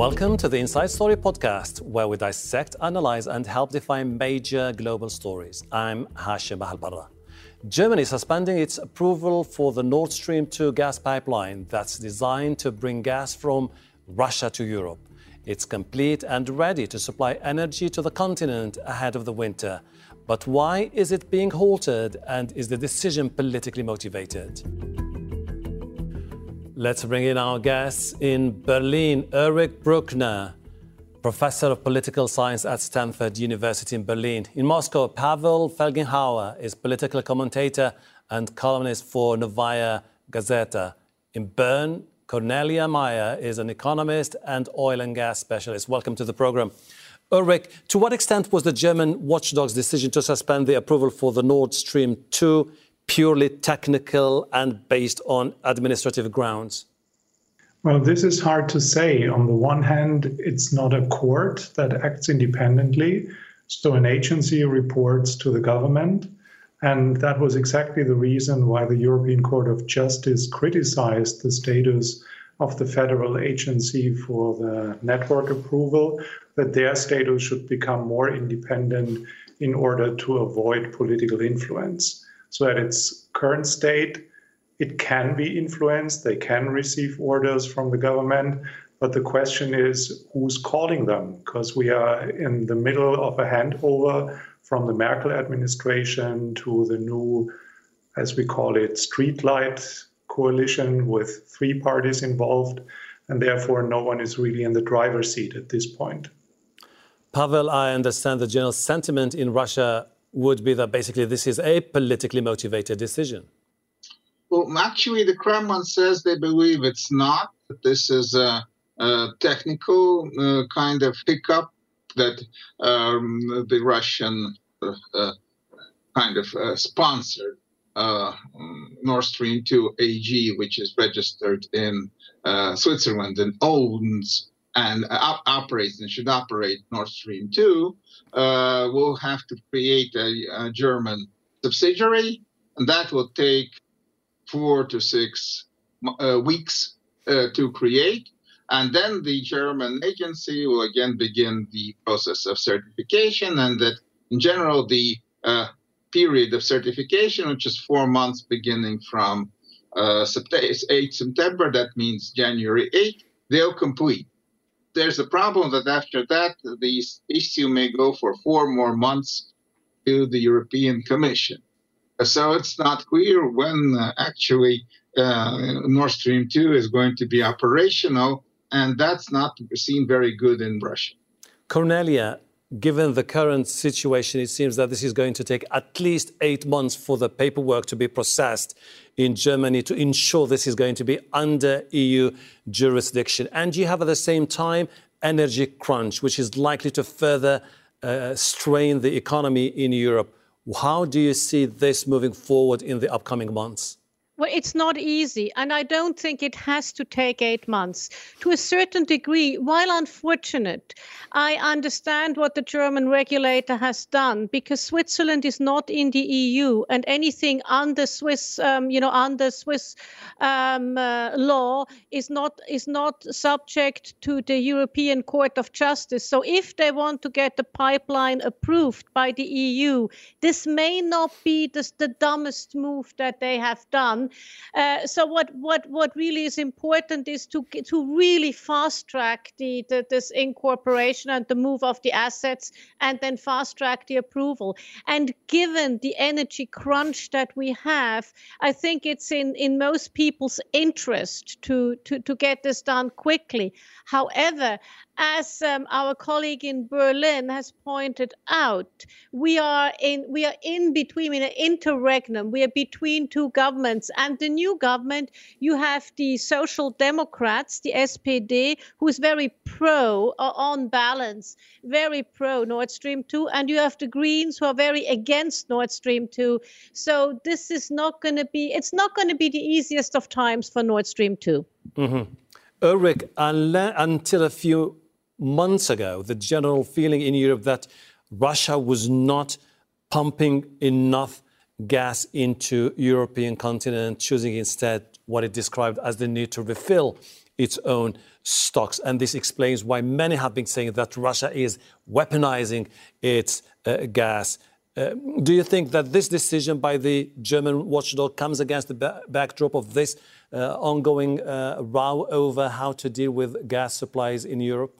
Welcome to the Inside Story podcast, where we dissect, analyze, and help define major global stories. I'm Hashem Ahelbarra. Germany is suspending its approval for the Nord Stream 2 gas pipeline that's designed to bring gas from Russia to Europe. It's complete and ready to supply energy to the continent ahead of the winter. But why is it being halted and is the decision politically motivated? Let's bring in our guests in Berlin, Ulrich Brueckner, professor of political science at Stanford University in Berlin. In Moscow, Pavel Felgenhauer is political commentator and columnist for Novaya Gazeta. In Bern, Cornelia Meyer is an economist and oil and gas specialist. Welcome to the program. Ulrich, to what extent was the German watchdog's decision to suspend the approval for the Nord Stream 2 purely technical and based on administrative grounds? Well, this is hard to say. On the one hand, it's not a court that acts independently. So an agency reports to the government. And that was exactly the reason why the European Court of Justice criticized the status of the federal agency for the network approval, that their status should become more independent in order to avoid political influence. So at its current state, it can be influenced, they can receive orders from the government, but the question is who's calling them? Because we are in the middle of a handover from the Merkel administration to the new, as we call it, streetlight coalition with three parties involved, and therefore no one is really in the driver's seat at this point. Pavel, I understand the general sentiment in Russia would be that basically this is a politically motivated decision. Well, actually, the Kremlin says they believe it's not. This is a, a technical uh, kind of hiccup that um, the Russian uh, kind of uh, sponsored uh, Nord Stream 2 AG, which is registered in uh, Switzerland and owns and op- operates and should operate Nord Stream 2 uh, will have to create a, a, German subsidiary, and that will take four to six uh, weeks uh, to create. And then the German agency will again begin the process of certification, and that in general, the uh, period of certification, which is four months beginning from uh, 8 September, that means January 8th, they'll complete there's a problem that after that, the issue may go for four more months to the European Commission. So it's not clear when uh, actually uh, Nord Stream 2 is going to be operational, and that's not seen very good in Russia. Cornelia, given the current situation, it seems that this is going to take at least eight months for the paperwork to be processed in Germany to ensure this is going to be under EU jurisdiction. And you have at the same time energy crunch, which is likely to further uh, strain the economy in Europe. How do you see this moving forward in the upcoming months? Well, it's not easy, and I don't think it has to take eight months. To a certain degree, while unfortunate, I understand what the German regulator has done because Switzerland is not in the EU, and anything under Swiss, um, you know, under Swiss um, uh, law is not is not subject to the European Court of Justice. So, if they want to get the pipeline approved by the EU, this may not be the, the dumbest move that they have done uh, so what what what really is important is to to really fast track the, the this incorporation and the move of the assets, and then fast track the approval. And given the energy crunch that we have, I think it's in in most people's interest to to to get this done quickly. However, as um, our colleague in Berlin has pointed out, we are in we are in between in an interregnum. We are between two governments, and the new government you have the Social Democrats, the SPD, who is very pro uh, on balance, very pro Nord Stream two, and you have the Greens who are very against Nord Stream two. So this is not going to be it's not going to be the easiest of times for Nord Stream 2 mm-hmm. Ulrich, until a few months ago the general feeling in Europe that Russia was not pumping enough gas into European continent, choosing instead what it described as the need to refill its own stocks. And this explains why many have been saying that Russia is weaponizing its uh, gas. Uh, do you think that this decision by the German watchdog comes against the ba backdrop of this uh, ongoing uh, row over how to deal with gas supplies in Europe?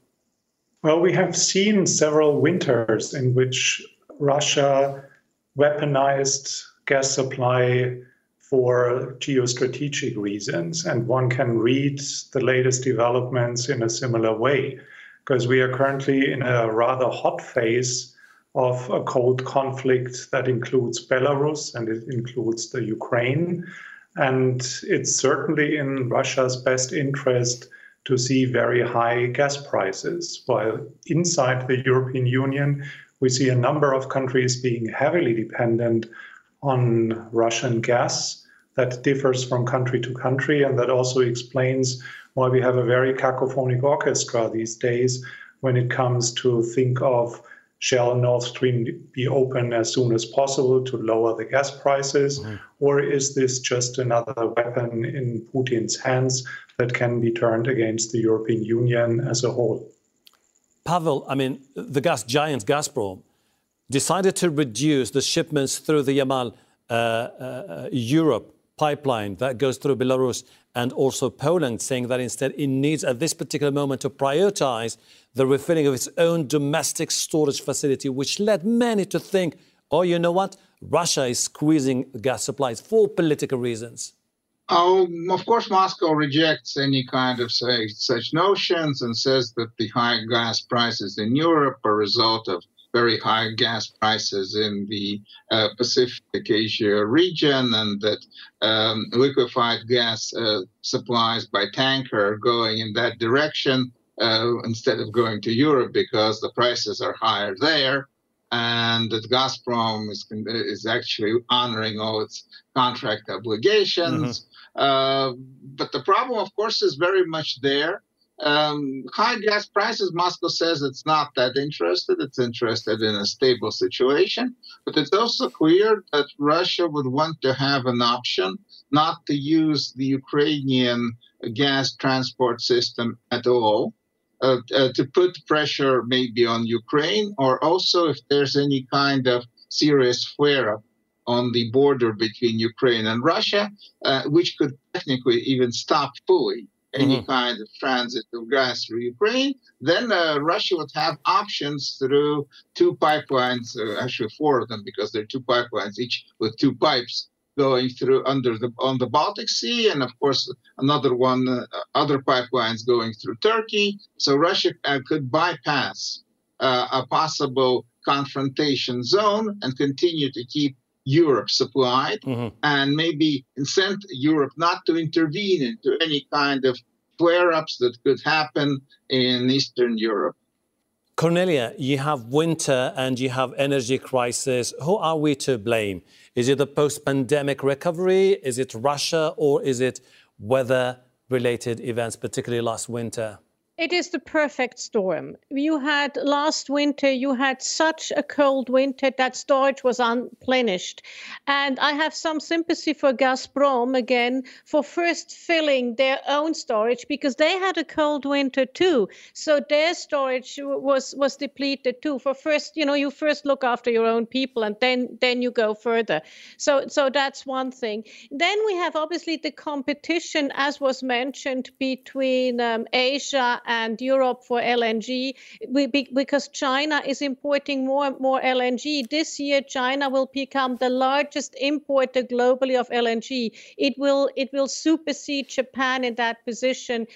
Well, we have seen several winters in which Russia weaponized gas supply for geostrategic reasons. And one can read the latest developments in a similar way, because we are currently in a rather hot phase of a cold conflict that includes Belarus and it includes the Ukraine. And it's certainly in Russia's best interest to see very high gas prices, while inside the European Union, we see a number of countries being heavily dependent on Russian gas that differs from country to country. And that also explains why we have a very cacophonic orchestra these days when it comes to think of shall Nord Stream be open as soon as possible to lower the gas prices? Mm-hmm. Or is this just another weapon in Putin's hands that can be turned against the European Union as a whole? Pavel, I mean, the gas giant Gazprom decided to reduce the shipments through the Yamal uh, uh, Europe pipeline that goes through Belarus and also Poland, saying that instead it needs at this particular moment to prioritize the refilling of its own domestic storage facility, which led many to think, oh, you know what? Russia is squeezing gas supplies for political reasons. Oh, of course, Moscow rejects any kind of say, such notions and says that the high gas prices in Europe are a result of very high gas prices in the uh, Pacific Asia region, and that um, liquefied gas uh, supplies by tanker are going in that direction uh, instead of going to Europe because the prices are higher there, and that Gazprom is is actually honoring all its contract obligations. Mm-hmm. but the problem, of course, is very much there um, high gas prices, Moscow says it's not that interested. It's interested in a stable situation. But it's also clear that Russia would want to have an option not to use the Ukrainian gas transport system at all. Uh, uh, to put pressure maybe on Ukraine, or also if there's any kind of serious flare up on the border between Ukraine and Russia, uh, which could technically even stop fully any mm-hmm. kind of transit of gas through Ukraine, then uh, Russia would have options through two pipelines, uh, actually four of them, because there are two pipelines, each with two pipes going through under the on the Baltic Sea, and of course another one, uh, other pipelines going through Turkey. So Russia uh, could bypass uh, a possible confrontation zone and continue to keep Europe supplied mm-hmm. and maybe incent Europe not to intervene into any kind of flare ups that could happen in Eastern Europe. Cornelia, you have winter and you have energy crisis. Who are we to blame? Is it the post pandemic recovery? Is it Russia? Or is it weather related events, particularly last winter? It is the perfect storm. You had last winter, you had such a cold winter that storage was unplenished. And I have some sympathy for Gazprom again for first filling their own storage because they had a cold winter too. So their storage was was depleted too. For first, you know, you first look after your own people and then then you go further. So so that's one thing. Then we have obviously the competition, as was mentioned, between um, Asia and Europe for LNG because China is importing more and more LNG. This year, China will become the largest importer globally of LNG. It will it will supersede Japan in that position,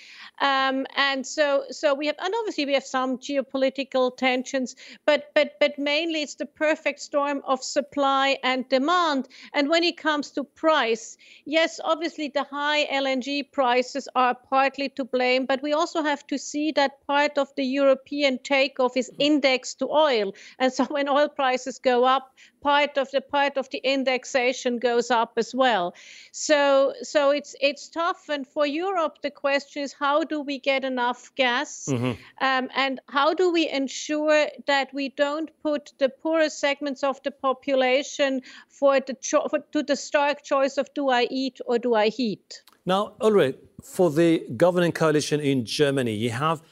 um, and so so we have and obviously we have some geopolitical tensions, but but but mainly it's the perfect storm of supply and demand. And when it comes to price, yes, obviously the high LNG prices are partly to blame, but we also have to see that part of the European takeoff is indexed to oil. And so when oil prices go up, part of the part of the indexation goes up as well. So so it's it's tough. And for Europe, the question is how do we get enough gas, mm-hmm. um, and how do we ensure that we don't put the poorest segments of the population for the cho- for, to the stark choice of do I eat or do I heat? Now, Ulrich, for the governing coalition in Germany, you have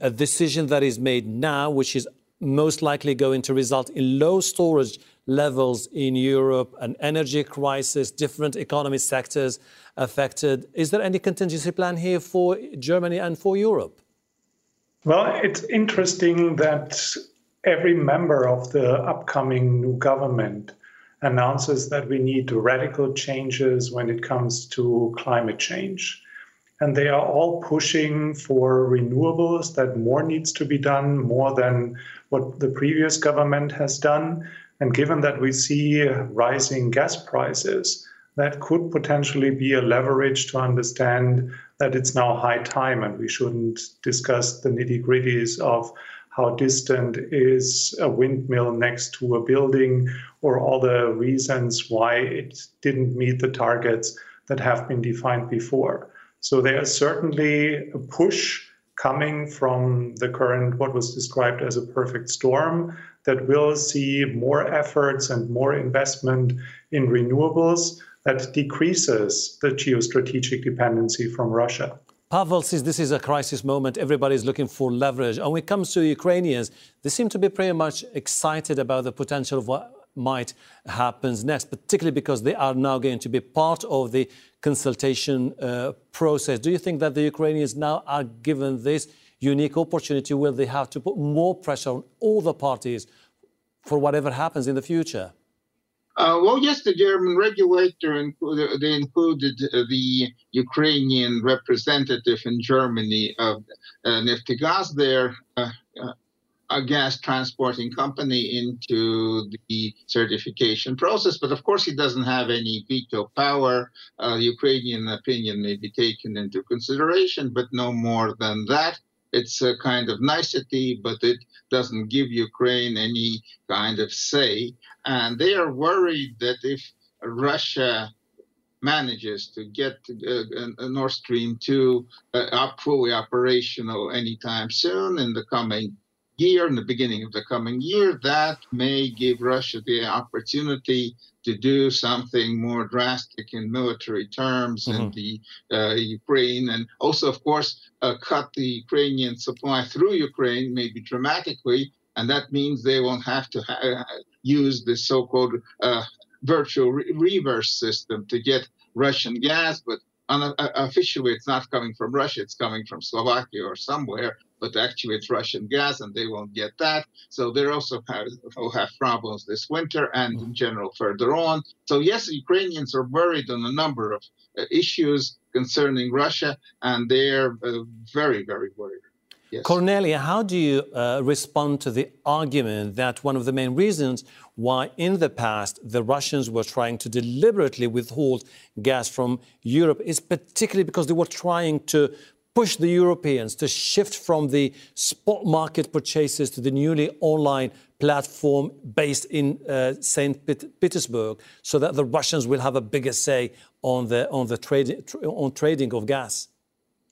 a decision that is made now, which is most likely going to result in low storage levels in Europe, an energy crisis, different economy sectors affected. Is there any contingency plan here for Germany and for Europe? Well, it's interesting that every member of the upcoming new government announces that we need radical changes when it comes to climate change. And they are all pushing for renewables, that more needs to be done, more than what the previous government has done. And given that we see rising gas prices, that could potentially be a leverage to understand that it's now high time and we shouldn't discuss the nitty gritties of how distant is a windmill next to a building or all the reasons why it didn't meet the targets that have been defined before. So there is certainly a push coming from the current, what was described as a perfect storm, that will see more efforts and more investment in renewables that decreases the geostrategic dependency from Russia. Pavel says this is a crisis moment. Everybody's looking for leverage. And when it comes to Ukrainians, they seem to be pretty much excited about the potential of what might happen next, particularly because they are now going to be part of the consultation uh, process. Do you think that the Ukrainians now are given this unique opportunity where they have to put more pressure on all the parties for whatever happens in the future? Uh, well, yes, the German regulator included, they included uh, the Ukrainian representative in Germany of uh, their uh, uh, a gas transporting company, into the certification process. But of course, he doesn't have any veto power. Uh, Ukrainian opinion may be taken into consideration, but no more than that. It's a kind of nicety, but it doesn't give Ukraine any kind of say. And they are worried that if Russia manages to get uh, Nord Stream 2 uh, up fully operational anytime soon in the coming year, in the beginning of the coming year, that may give Russia the opportunity to do something more drastic in military terms mm-hmm. in the uh, Ukraine, and also, of course, uh, cut the Ukrainian supply through Ukraine, maybe dramatically, and that means they won't have to ha- use the so-called uh, virtual re- reverse system to get Russian gas, but Unofficially, it's not coming from Russia, it's coming from Slovakia or somewhere, but actually it's Russian gas and they won't get that. So they're also have, will have problems this winter and in general further on. So yes, Ukrainians are worried on a number of uh, issues concerning Russia and they're uh, very, very worried. Yes. Cornelia, how do you uh, respond to the argument that one of the main reasons why in the past the Russians were trying to deliberately withhold gas from Europe is particularly because they were trying to push the Europeans to shift from the spot market purchases to the newly online platform based in uh, St. Petersburg so that the Russians will have a bigger say on the, on the trade, on trading of gas?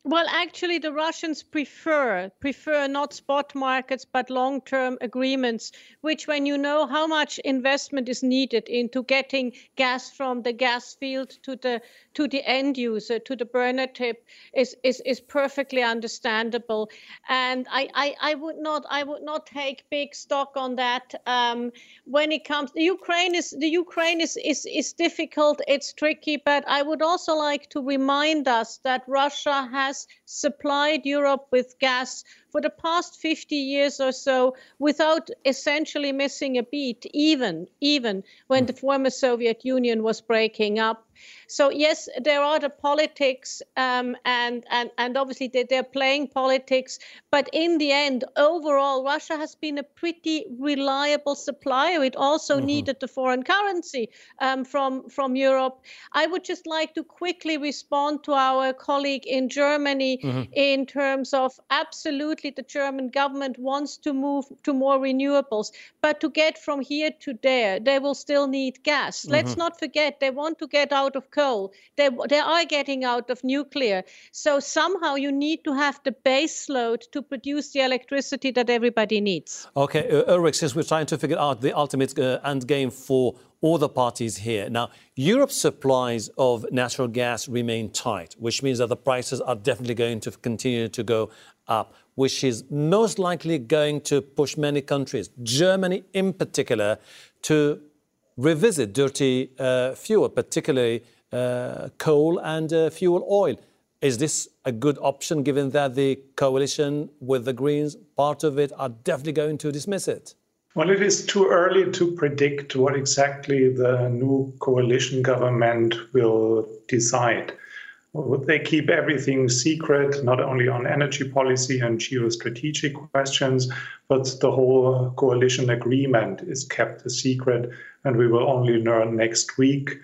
Well, actually, the Russians prefer prefer not spot markets but long-term agreements, which, when you know how much investment is needed into getting gas from the gas field to the to the end user, to the burner tip, is is, is perfectly understandable. And I, I, I would not I would not take big stock on that. Um, when it comes, the Ukraine is the Ukraine is, is is difficult. It's tricky, but I would also like to remind us that Russia has has supplied Europe with gas for the past 50 years or so without essentially missing a beat, even even when the former Soviet Union was breaking up. So yes, there are the politics, um, and and and obviously they, they're playing politics. But in the end, overall, Russia has been a pretty reliable supplier. It also mm-hmm. needed the foreign currency um, from from Europe. I would just like to quickly respond to our colleague in Germany mm-hmm. in terms of absolutely the German government wants to move to more renewables, but to get from here to there, they will still need gas. Mm-hmm. Let's not forget they want to get out of coal. They, they are getting out of nuclear. So somehow you need to have the base load to produce the electricity that everybody needs. Okay, uh, Ulrich, since we're trying to figure out the ultimate uh, end game for all the parties here. Now, Europe's supplies of natural gas remain tight, which means that the prices are definitely going to continue to go up, which is most likely going to push many countries, Germany in particular, to revisit dirty uh, fuel, particularly uh, coal and uh, fuel oil. Is this a good option given that the coalition with the Greens, part of it, are definitely going to dismiss it? Well, it is too early to predict what exactly the new coalition government will decide. They keep everything secret, not only on energy policy and geostrategic questions, but the whole coalition agreement is kept a secret, and we will only learn next week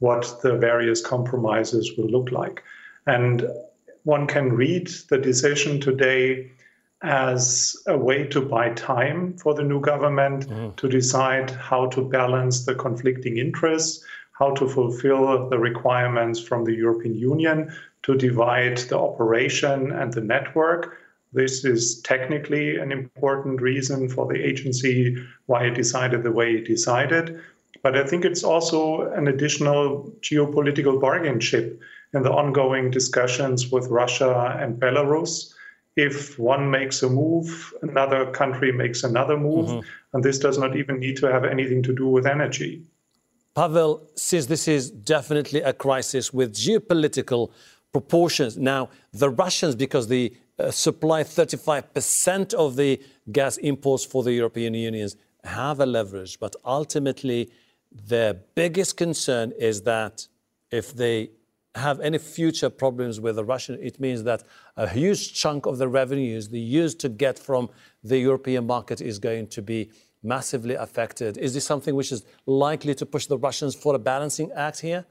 what the various compromises will look like. And one can read the decision today as a way to buy time for the new government mm. to decide how to balance the conflicting interests, how to fulfill the requirements from the European Union, to divide the operation and the network. This is technically an important reason for the agency why it decided the way it decided. But I think it's also an additional geopolitical bargain chip in the ongoing discussions with Russia and Belarus if one makes a move, another country makes another move, mm-hmm. and this does not even need to have anything to do with energy. Pavel, since this is definitely a crisis with geopolitical proportions, now the Russians, because they uh, supply 35% of the gas imports for the European Union, have a leverage, but ultimately their biggest concern is that if they have any future problems with the Russian, it means that a huge chunk of the revenues they used to get from the European market is going to be massively affected. Is this something which is likely to push the Russians for a balancing act here?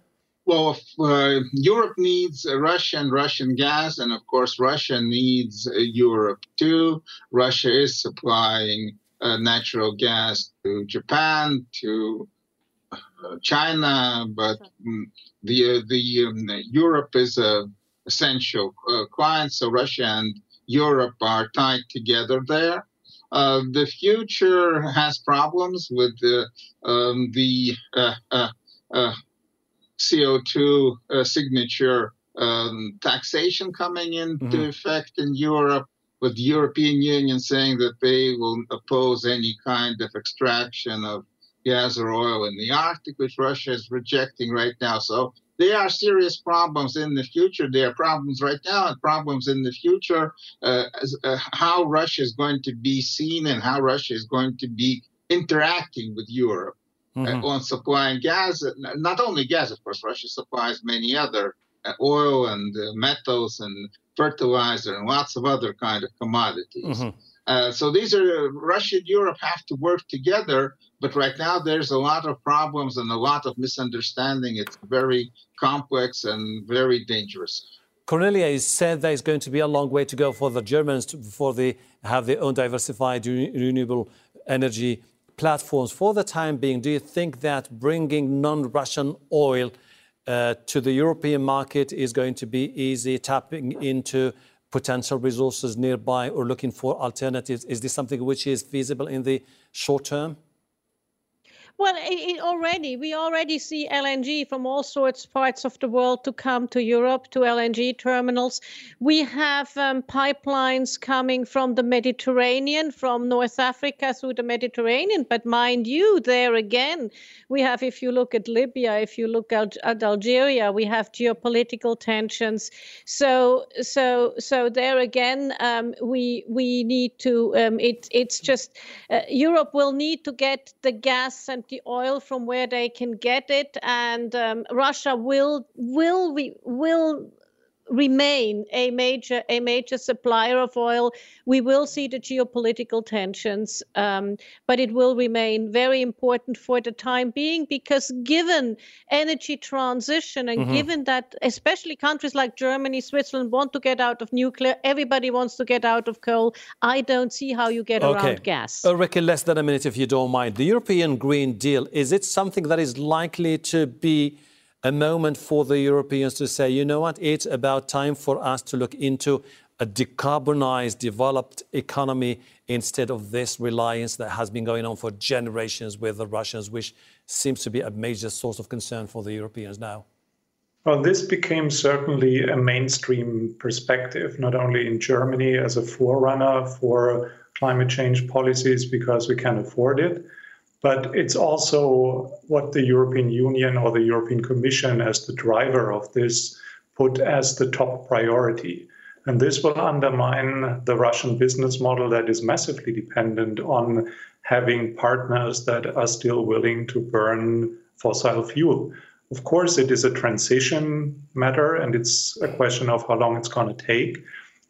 Well, uh, Europe needs Russian Russian gas, and of course, Russia needs uh, Europe too. Russia is supplying uh, natural gas to Japan, to China, but mm, the uh, the um, Europe is a essential uh, client, so Russia and Europe are tied together there. Uh, the future has problems with the um, the uh, uh, CO2 signature um, taxation coming into mm-hmm. effect in Europe, with the European Union saying that they will oppose any kind of extraction of gas or oil in the Arctic, which Russia is rejecting right now. So there are serious problems in the future. There are problems right now and problems in the future. Uh, as, uh, how Russia is going to be seen and how Russia is going to be interacting with Europe uh, mm-hmm. uh, on supplying gas. Not only gas, of course, Russia supplies many other uh, oil and uh, metals and fertilizer and lots of other kind of commodities. Mm-hmm. Uh, so these are Russia and Europe have to work together, but right now there's a lot of problems and a lot of misunderstanding. It's very complex and very dangerous. Cornelia said there is going to be a long way to go for the Germans to, before they have their own diversified renewable energy platforms. For the time being, do you think that bringing non-Russian oil uh, to the European market is going to be easy, tapping into potential resources nearby or looking for alternatives? Is this something which is feasible in the short term? Well, it, already we already see LNG from all sorts parts of the world to come to Europe to LNG terminals. We have um, pipelines coming from the Mediterranean, from North Africa through the Mediterranean. But mind you, there again, we have. If you look at Libya, if you look at, at Algeria, we have geopolitical tensions. So, so, so there again, um, we we need to. Um, it, it's just uh, Europe will need to get the gas and the oil from where they can get it, and um, Russia will will we will remain a major a major supplier of oil. We will see the geopolitical tensions, um, but it will remain very important for the time being because given energy transition and mm-hmm. given that especially countries like Germany, Switzerland want to get out of nuclear, everybody wants to get out of coal. I don't see how you get okay. around gas. Ulrich, less than a minute if you don't mind. The European Green Deal is it something that is likely to be a moment for the Europeans to say, you know what, it's about time for us to look into a decarbonized, developed economy instead of this reliance that has been going on for generations with the Russians, which seems to be a major source of concern for the Europeans now? Well, this became certainly a mainstream perspective, not only in Germany as a forerunner for climate change policies because we can afford it, but it's also what the European Union or the European Commission, as the driver of this, put as the top priority. And this will undermine the Russian business model that is massively dependent on having partners that are still willing to burn fossil fuel. Of course, it is a transition matter and it's a question of how long it's going to take,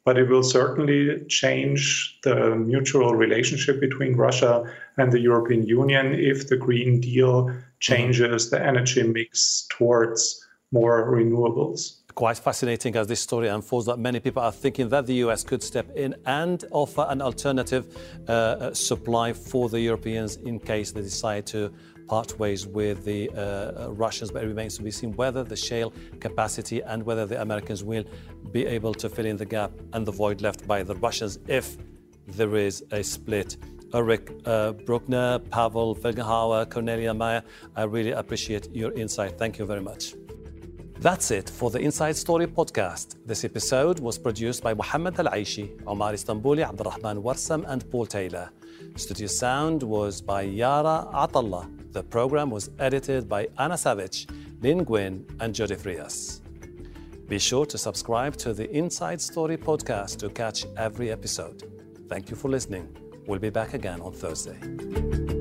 but it will certainly change the mutual relationship between Russia and the European Union if the Green Deal changes the energy mix towards more renewables. Quite fascinating as this story unfolds that many people are thinking that the US could step in and offer an alternative uh, uh, supply for the Europeans in case they decide to part ways with the uh, uh, Russians. But it remains to be seen whether the shale capacity and whether the Americans will be able to fill in the gap and the void left by the Russians if there is a split. Eric uh, Brueckner, Pavel Felgenhauer, Cornelia Meyer, I really appreciate your insight. Thank you very much. That's it for the Inside Story podcast. This episode was produced by Mohammed Al Aishi, Omar Istanbuli, Abdurrahman Warsam, and Paul Taylor. Studio sound was by Yara Atallah. The program was edited by Anna Savage, Lynn Gwynn, and Jody Frias. Be sure to subscribe to the Inside Story podcast to catch every episode. Thank you for listening. We'll be back again on Thursday.